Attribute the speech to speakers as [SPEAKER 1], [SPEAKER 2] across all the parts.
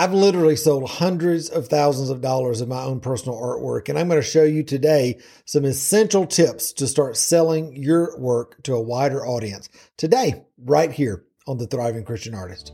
[SPEAKER 1] I've literally sold hundreds of thousands of dollars of my own personal artwork, and I'm going to show you today some essential tips to start selling your work to a wider audience today, right here on the Thriving Christian Artist.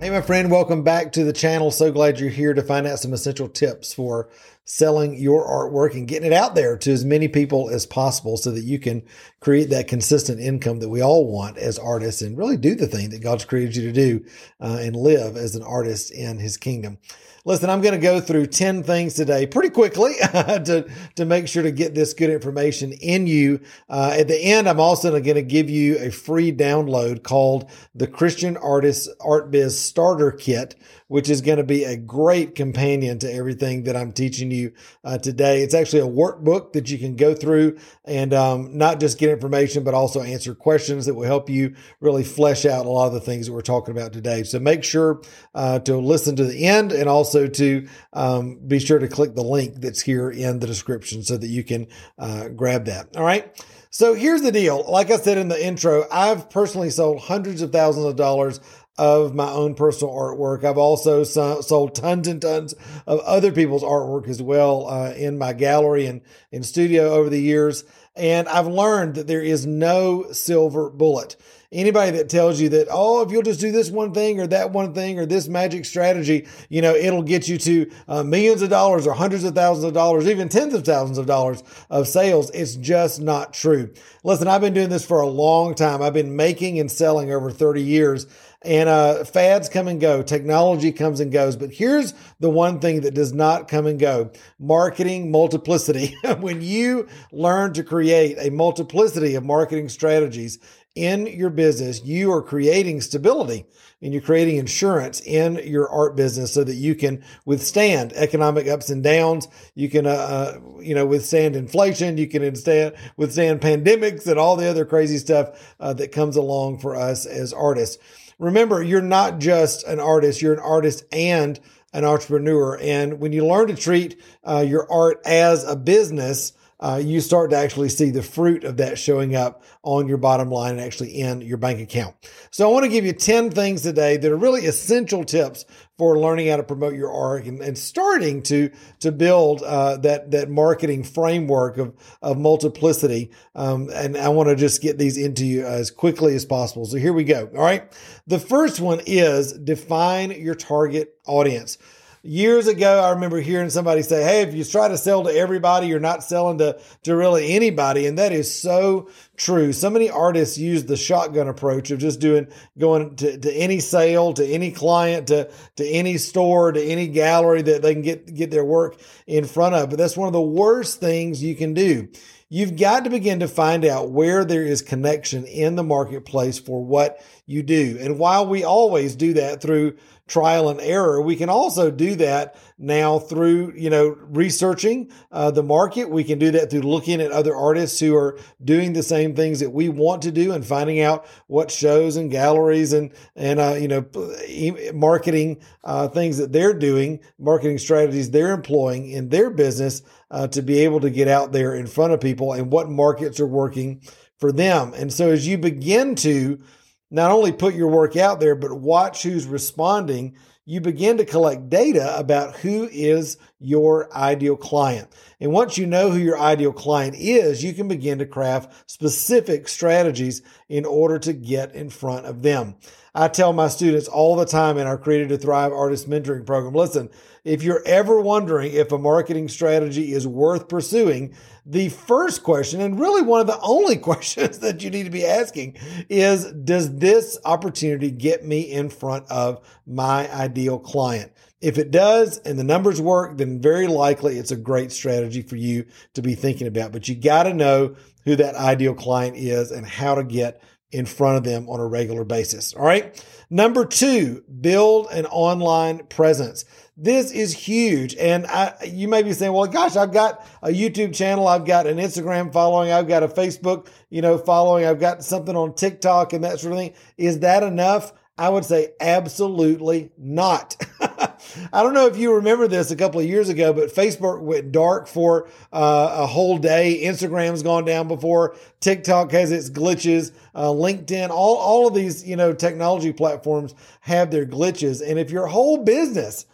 [SPEAKER 1] Hey, my friend, welcome back to the channel. So glad you're here to find out some essential tips for selling your artwork and getting it out there to as many people as possible so that you can create that consistent income that we all want as artists and really do the thing that God's created you to do uh, and live as an artist in his kingdom. Listen, I'm going to go through 10 things today pretty quickly to, to make sure to get this good information in you. Uh, at the end, I'm also going to give you a free download called the Christian Artist Art Biz Starter Kit, which is going to be a great companion to everything that I'm teaching you uh, today. It's actually a workbook that you can go through and um, not just get information, but also answer questions that will help you really flesh out a lot of the things that we're talking about today. So make sure uh, to listen to the end and also to um, be sure to click the link that's here in the description so that you can uh, grab that. All right. So here's the deal. Like I said in the intro, I've personally sold hundreds of thousands of dollars of my own personal artwork. I've also sold tons and tons of other people's artwork as well uh, in my gallery and in studio over the years. And I've learned that there is no silver bullet. Anybody that tells you that, oh, if you'll just do this one thing or that one thing or this magic strategy, you know, it'll get you to uh, millions of dollars or hundreds of thousands of dollars, even tens of thousands of dollars of sales, it's just not true. Listen, I've been doing this for a long time. I've been making and selling over 30 years. And uh, fads come and go, technology comes and goes. But here's the one thing that does not come and go marketing multiplicity. when you learn to create a multiplicity of marketing strategies in your business, you are creating stability and you're creating insurance in your art business so that you can withstand economic ups and downs. You can, uh, uh, you know, withstand inflation. You can withstand, withstand pandemics and all the other crazy stuff uh, that comes along for us as artists remember, you're not just an artist, you're an artist and an entrepreneur. And when you learn to treat uh, your art as a business, uh, you start to actually see the fruit of that showing up on your bottom line and actually in your bank account. So I want to give you 10 things today that are really essential tips for learning how to promote your art and, and starting to to build uh, that that marketing framework of of multiplicity. Um, and I want to just get these into you as quickly as possible. So here we go. All right. The first one is define your target audience years ago, I remember hearing somebody say, Hey, if you try to sell to everybody, you're not selling to, to really anybody. And that is so true. So many artists use the shotgun approach of just doing, going to, to any sale, to any client, to, to any store, to any gallery that they can get, get their work in front of. But that's one of the worst things you can do. You've got to begin to find out where there is connection in the marketplace for what you do. And while we always do that through trial and error. We can also do that now through, you know, researching uh, the market. We can do that through looking at other artists who are doing the same things that we want to do and finding out what shows and galleries and, and, uh, you know, marketing uh, things that they're doing, marketing strategies they're employing in their business uh, to be able to get out there in front of people and what markets are working for them. And so as you begin to not only put your work out there, but watch who's responding, you begin to collect data about who is your ideal client. And once you know who your ideal client is, you can begin to craft specific strategies in order to get in front of them. I tell my students all the time in our Created to Thrive Artist Mentoring Program listen, if you're ever wondering if a marketing strategy is worth pursuing, the first question, and really one of the only questions that you need to be asking, is Does this opportunity get me in front of my ideal client? If it does and the numbers work, then very likely it's a great strategy for you to be thinking about. But you got to know who that ideal client is and how to get in front of them on a regular basis. All right. Number two, build an online presence. This is huge. And I, you may be saying, well, gosh, I've got a YouTube channel. I've got an Instagram following. I've got a Facebook, you know, following. I've got something on TikTok and that sort of thing. Is that enough? I would say absolutely not. I don't know if you remember this a couple of years ago, but Facebook went dark for uh, a whole day. Instagram's gone down before. TikTok has its glitches. Uh, LinkedIn, all, all of these, you know, technology platforms have their glitches. And if your whole business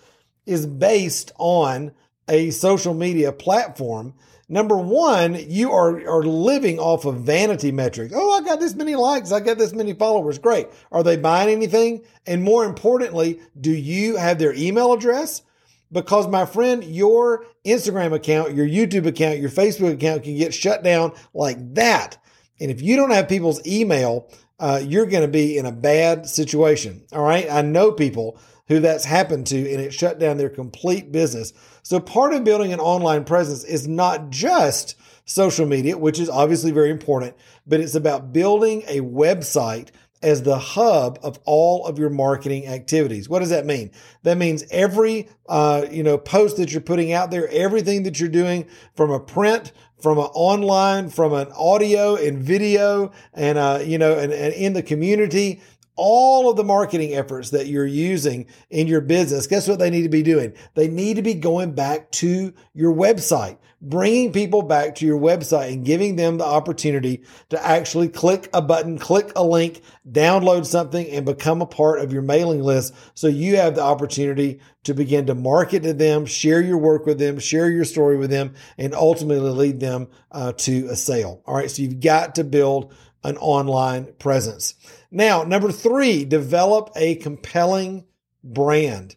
[SPEAKER 1] is based on a social media platform, number one, you are, are living off of vanity metrics. Oh, I got this many likes. I got this many followers. Great. Are they buying anything? And more importantly, do you have their email address? Because my friend, your Instagram account, your YouTube account, your Facebook account can get shut down like that. And if you don't have people's email, uh, you're going to be in a bad situation. All right. I know people who that's happened to and it shut down their complete business. So part of building an online presence is not just social media, which is obviously very important, but it's about building a website as the hub of all of your marketing activities. What does that mean? That means every uh, you know post that you're putting out there, everything that you're doing from a print, from an online, from an audio and video, and uh, you know, and, and in the community, all of the marketing efforts that you're using in your business, guess what they need to be doing? They need to be going back to your website, bringing people back to your website and giving them the opportunity to actually click a button, click a link, download something and become a part of your mailing list. So you have the opportunity to begin to market to them, share your work with them, share your story with them, and ultimately lead them uh, to a sale. All right. So you've got to build an online presence. Now, number three, develop a compelling brand.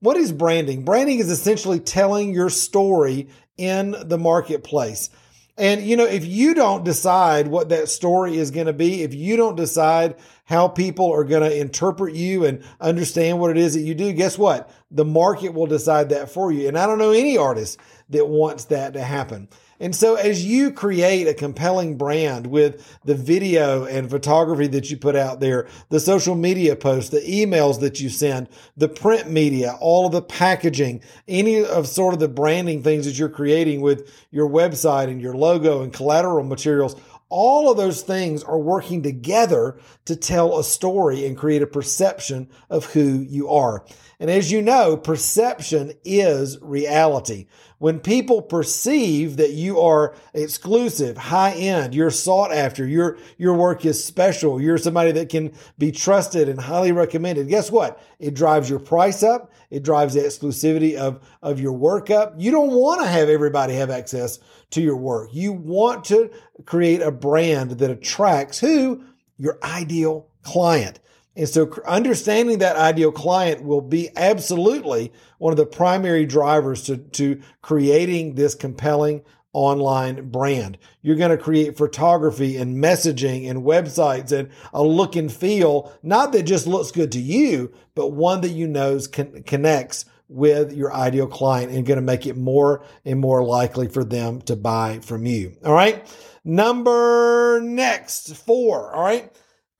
[SPEAKER 1] What is branding? Branding is essentially telling your story in the marketplace. And, you know, if you don't decide what that story is going to be, if you don't decide how people are going to interpret you and understand what it is that you do, guess what? The market will decide that for you. And I don't know any artist that wants that to happen. And so as you create a compelling brand with the video and photography that you put out there, the social media posts, the emails that you send, the print media, all of the packaging, any of sort of the branding things that you're creating with your website and your logo and collateral materials, all of those things are working together to tell a story and create a perception of who you are. And as you know, perception is reality. When people perceive that you are exclusive, high end, you're sought after, your, your work is special, you're somebody that can be trusted and highly recommended, guess what? It drives your price up. It drives the exclusivity of, of your work up. You don't want to have everybody have access to your work. You want to create a brand that attracts who? Your ideal client. And so understanding that ideal client will be absolutely one of the primary drivers to, to creating this compelling online brand. You're going to create photography and messaging and websites and a look and feel, not that just looks good to you, but one that you know con- connects with your ideal client and going to make it more and more likely for them to buy from you. All right. Number next four. All right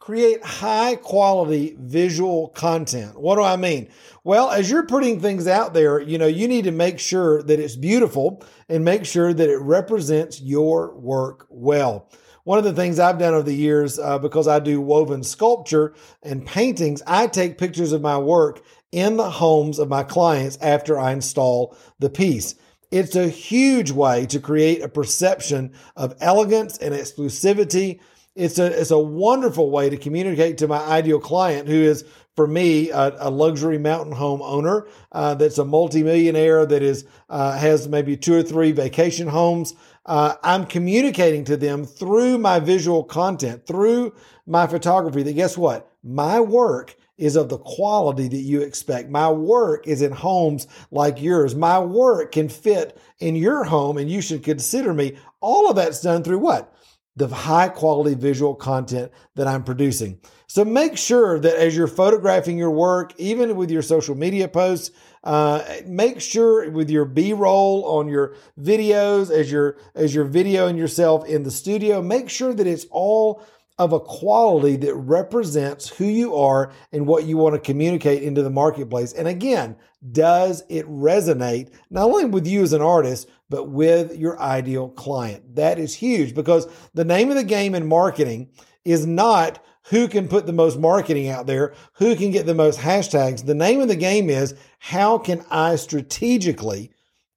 [SPEAKER 1] create high quality visual content. What do I mean? Well, as you're putting things out there, you know, you need to make sure that it's beautiful and make sure that it represents your work well. One of the things I've done over the years, uh, because I do woven sculpture and paintings, I take pictures of my work in the homes of my clients after I install the piece. It's a huge way to create a perception of elegance and exclusivity it's a it's a wonderful way to communicate to my ideal client who is for me a, a luxury mountain home owner uh, that's a multimillionaire that is uh, has maybe two or three vacation homes uh, i'm communicating to them through my visual content through my photography that guess what my work is of the quality that you expect. My work is in homes like yours. My work can fit in your home and you should consider me. All of that's done through what? The high quality visual content that I'm producing. So make sure that as you're photographing your work, even with your social media posts, uh, make sure with your B-roll on your videos, as you're as you're videoing yourself in the studio, make sure that it's all of a quality that represents who you are and what you want to communicate into the marketplace. And again, does it resonate not only with you as an artist, but with your ideal client? That is huge because the name of the game in marketing is not who can put the most marketing out there, who can get the most hashtags. The name of the game is how can I strategically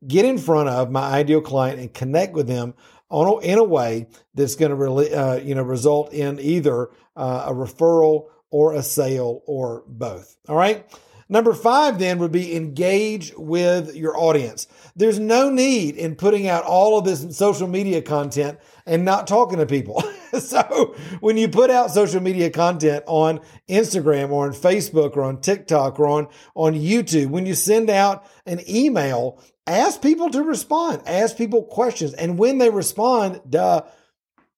[SPEAKER 1] get in front of my ideal client and connect with them on in a way that's going to really, uh, you know, result in either uh, a referral or a sale or both. All right. Number five then would be engage with your audience. There's no need in putting out all of this social media content and not talking to people. so when you put out social media content on Instagram or on Facebook or on TikTok or on, on YouTube, when you send out an email, ask people to respond, ask people questions. And when they respond, duh,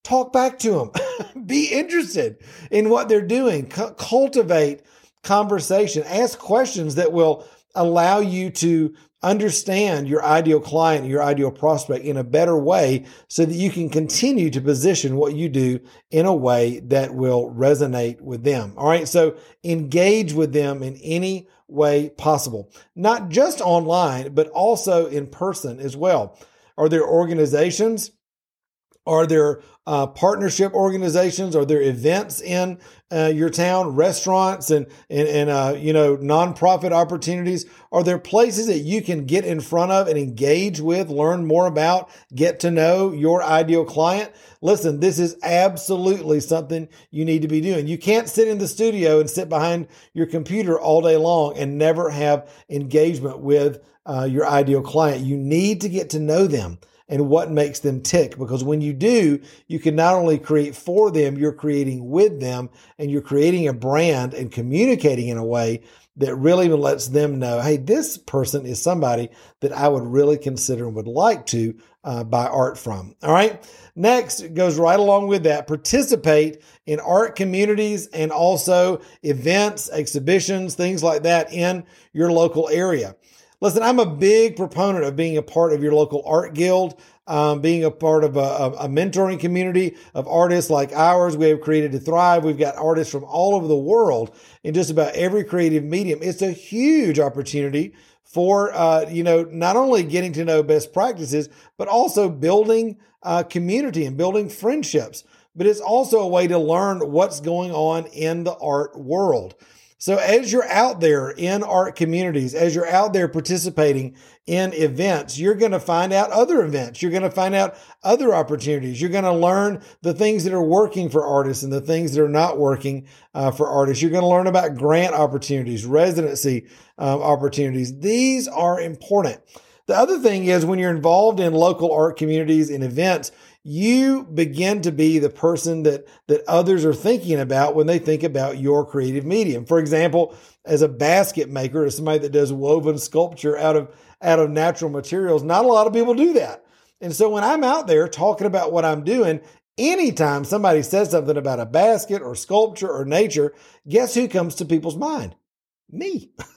[SPEAKER 1] talk back to them. Be interested in what they're doing. C- cultivate conversation. Ask questions that will allow you to understand your ideal client, your ideal prospect in a better way so that you can continue to position what you do in a way that will resonate with them. All right. So engage with them in any way possible, not just online, but also in person as well. Are there organizations? Are there uh, partnership organizations? Are there events in uh, your town, restaurants and and, and uh, you know nonprofit opportunities? Are there places that you can get in front of and engage with, learn more about, get to know your ideal client? Listen, this is absolutely something you need to be doing. You can't sit in the studio and sit behind your computer all day long and never have engagement with uh, your ideal client. You need to get to know them and what makes them tick. Because when you do, you can not only create for them, you're creating with them and you're creating a brand and communicating in a way that really lets them know, hey, this person is somebody that I would really consider and would like to uh, buy art from. All right. Next goes right along with that. Participate in art communities and also events, exhibitions, things like that in your local area. Listen, I'm a big proponent of being a part of your local art guild, um, being a part of a, a, mentoring community of artists like ours. We have created to thrive. We've got artists from all over the world in just about every creative medium. It's a huge opportunity for uh, you know not only getting to know best practices, but also building uh, community and building friendships. But it's also a way to learn what's going on in the art world. So as you're out there in art communities, as you're out there participating in events, you're going to find out other events. You're going to find out other opportunities. You're going to learn the things that are working for artists and the things that are not working uh, for artists. You're going to learn about grant opportunities, residency um, opportunities. These are important. The other thing is when you're involved in local art communities and events, you begin to be the person that that others are thinking about when they think about your creative medium. For example, as a basket maker, as somebody that does woven sculpture out of out of natural materials, not a lot of people do that. And so when I'm out there talking about what I'm doing, anytime somebody says something about a basket or sculpture or nature, guess who comes to people's mind? Me.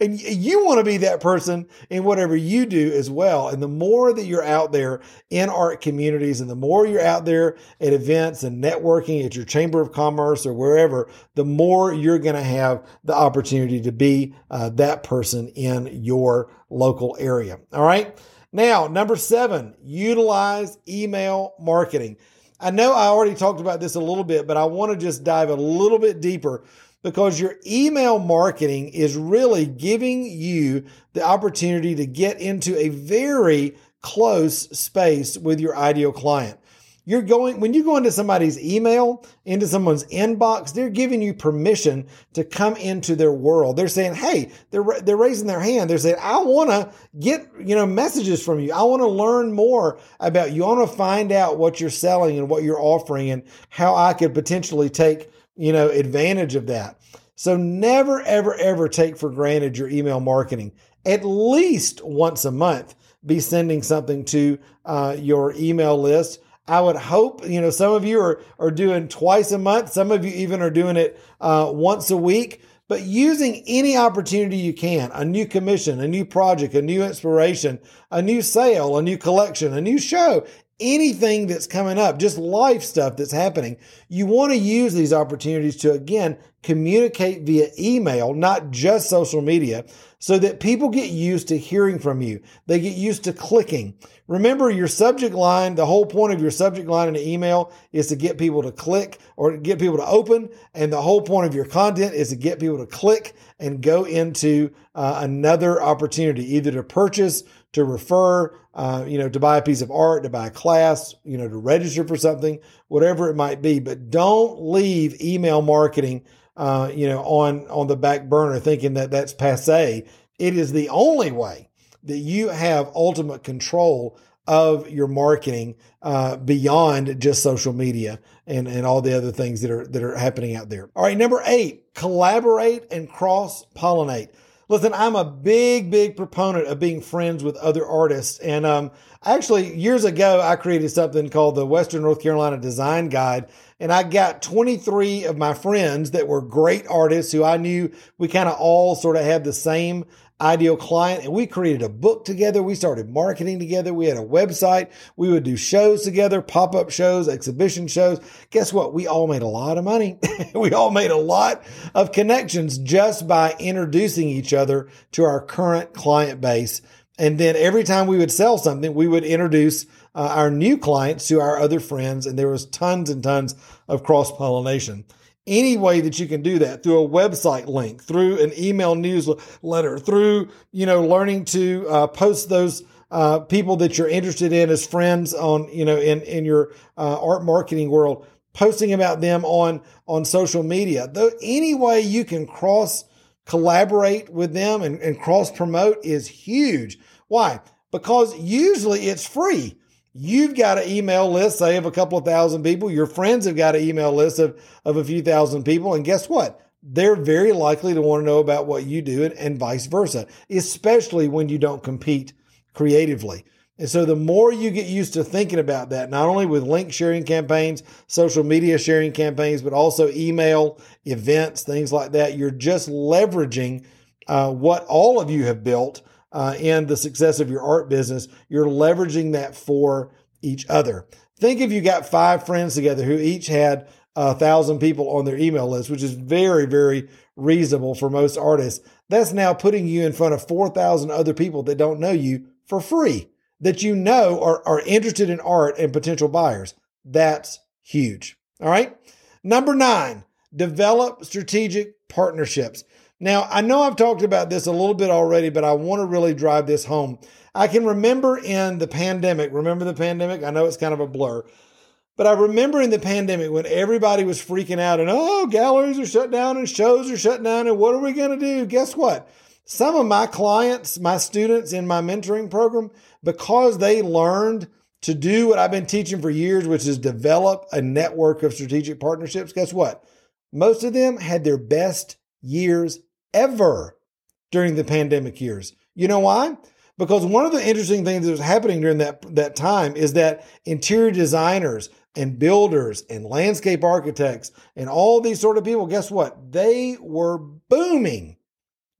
[SPEAKER 1] and you want to be that person in whatever you do as well. And the more that you're out there in art communities and the more you're out there at events and networking at your chamber of commerce or wherever, the more you're going to have the opportunity to be uh, that person in your local area. All right. Now, number seven, utilize email marketing. I know I already talked about this a little bit, but I want to just dive a little bit deeper because your email marketing is really giving you the opportunity to get into a very close space with your ideal client. You're going, when you go into somebody's email, into someone's inbox, they're giving you permission to come into their world. They're saying, Hey, they're, they're raising their hand. They're saying, I want to get, you know, messages from you. I want to learn more about you. I want to find out what you're selling and what you're offering and how I could potentially take you know, advantage of that. So never, ever, ever take for granted your email marketing. At least once a month, be sending something to uh, your email list. I would hope, you know, some of you are, are doing twice a month. Some of you even are doing it uh, once a week but using any opportunity you can a new commission, a new project, a new inspiration, a new sale, a new collection, a new show anything that's coming up, just life stuff that's happening. You want to use these opportunities to, again, communicate via email, not just social media, so that people get used to hearing from you. They get used to clicking. Remember your subject line, the whole point of your subject line in an email is to get people to click or to get people to open. And the whole point of your content is to get people to click and go into uh, another opportunity, either to purchase, to refer, uh, you know, to buy a piece of art, to buy a class, you know, to register for something, whatever it might be. But don't leave email marketing, uh, you know, on on the back burner thinking that that's passe. It is the only way that you have ultimate control of your marketing uh, beyond just social media and, and all the other things that are that are happening out there. All right, number eight, collaborate and cross pollinate. Listen, I'm a big, big proponent of being friends with other artists. And um, actually, years ago, I created something called the Western North Carolina Design Guide. And I got 23 of my friends that were great artists who I knew we kind of all sort of had the same ideal client and we created a book together. We started marketing together. We had a website. We would do shows together, pop up shows, exhibition shows. Guess what? We all made a lot of money. we all made a lot of connections just by introducing each other to our current client base. And then every time we would sell something, we would introduce uh, our new clients to our other friends. And there was tons and tons of cross pollination any way that you can do that through a website link, through an email newsletter, through, you know, learning to uh, post those uh, people that you're interested in as friends on, you know, in, in your uh, art marketing world, posting about them on, on social media. Though any way you can cross collaborate with them and, and cross promote is huge. Why? Because usually it's free. You've got an email list, say, of a couple of thousand people. Your friends have got an email list of, of a few thousand people. And guess what? They're very likely to want to know about what you do and, and vice versa, especially when you don't compete creatively. And so the more you get used to thinking about that, not only with link sharing campaigns, social media sharing campaigns, but also email, events, things like that, you're just leveraging uh, what all of you have built uh, and the success of your art business, you're leveraging that for each other. Think if you got five friends together who each had a thousand people on their email list, which is very, very reasonable for most artists. That's now putting you in front of 4,000 other people that don't know you for free, that you know are, are interested in art and potential buyers. That's huge. All right. Number nine, develop strategic partnerships. Now, I know I've talked about this a little bit already, but I want to really drive this home. I can remember in the pandemic, remember the pandemic? I know it's kind of a blur, but I remember in the pandemic when everybody was freaking out and, oh, galleries are shut down and shows are shut down. And what are we going to do? Guess what? Some of my clients, my students in my mentoring program, because they learned to do what I've been teaching for years, which is develop a network of strategic partnerships, guess what? Most of them had their best years ever during the pandemic years. You know why? Because one of the interesting things that was happening during that, that time is that interior designers and builders and landscape architects and all these sort of people, guess what? They were booming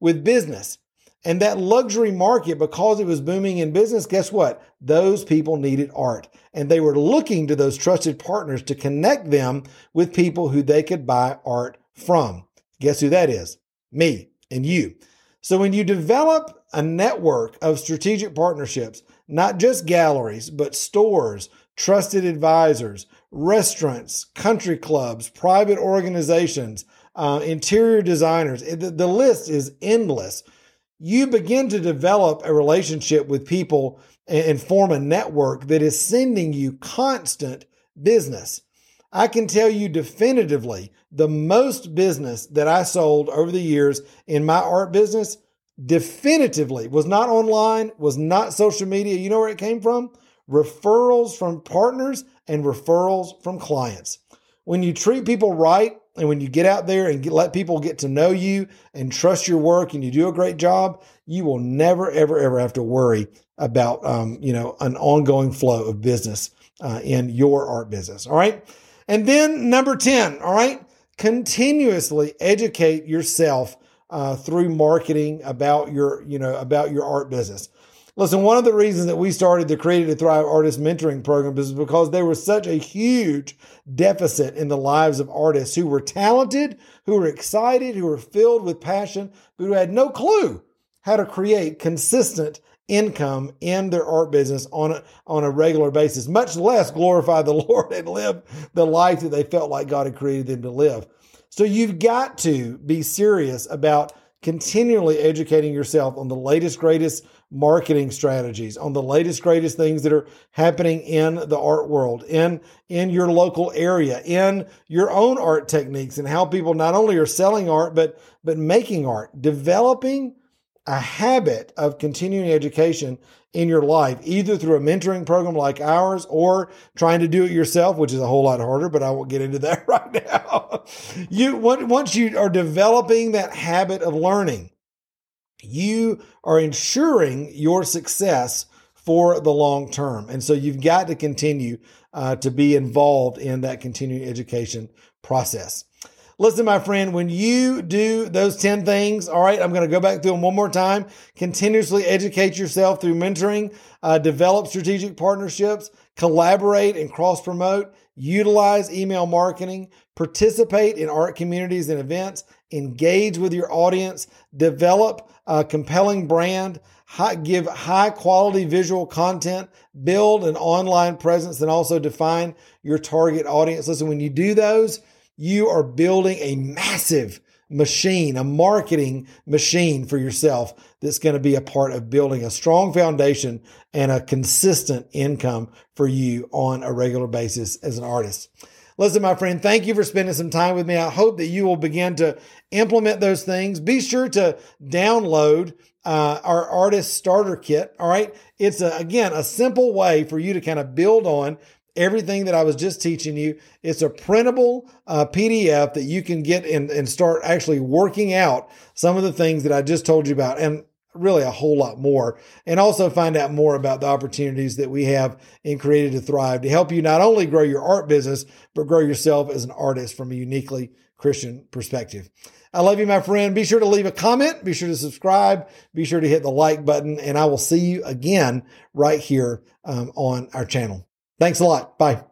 [SPEAKER 1] with business. And that luxury market, because it was booming in business, guess what? Those people needed art. And they were looking to those trusted partners to connect them with people who they could buy art from. Guess who that is? Me and you. So when you develop a network of strategic partnerships, not just galleries, but stores, trusted advisors, restaurants, country clubs, private organizations, uh, interior designers, the, the list is endless. You begin to develop a relationship with people and, and form a network that is sending you constant business. I can tell you definitively the most business that I sold over the years in my art business definitively was not online, was not social media. You know where it came from? Referrals from partners and referrals from clients. When you treat people right and when you get out there and get, let people get to know you and trust your work and you do a great job, you will never, ever, ever have to worry about, um, you know, an ongoing flow of business uh, in your art business. All right. And then number 10, all right, continuously educate yourself uh, through marketing about your, you know, about your art business. Listen, one of the reasons that we started the Created to Thrive Artist Mentoring Program is because there was such a huge deficit in the lives of artists who were talented, who were excited, who were filled with passion, but who had no clue how to create consistent income in their art business on a, on a regular basis, much less glorify the Lord and live the life that they felt like God had created them to live. So you've got to be serious about continually educating yourself on the latest, greatest marketing strategies, on the latest, greatest things that are happening in the art world, in, in your local area, in your own art techniques and how people not only are selling art, but, but making art, developing a habit of continuing education in your life, either through a mentoring program like ours or trying to do it yourself, which is a whole lot harder, but I won't get into that right now. you, once you are developing that habit of learning, you are ensuring your success for the long term. And so you've got to continue uh, to be involved in that continuing education process. Listen, my friend, when you do those 10 things, all right, I'm going to go back through them one more time. Continuously educate yourself through mentoring, uh, develop strategic partnerships, collaborate and cross promote, utilize email marketing, participate in art communities and events, engage with your audience, develop a compelling brand, high, give high quality visual content, build an online presence, and also define your target audience. Listen, when you do those, you are building a massive machine, a marketing machine for yourself that's going to be a part of building a strong foundation and a consistent income for you on a regular basis as an artist. Listen, my friend, thank you for spending some time with me. I hope that you will begin to implement those things. Be sure to download uh, our artist starter kit. All right. It's a, again, a simple way for you to kind of build on everything that I was just teaching you. It's a printable uh, PDF that you can get and, and start actually working out some of the things that I just told you about. And really a whole lot more. And also find out more about the opportunities that we have in created to thrive to help you not only grow your art business but grow yourself as an artist from a uniquely christian perspective. I love you my friend. Be sure to leave a comment. Be sure to subscribe. Be sure to hit the like button and i will see you again right here um, on our channel Thanks a lot. Bye.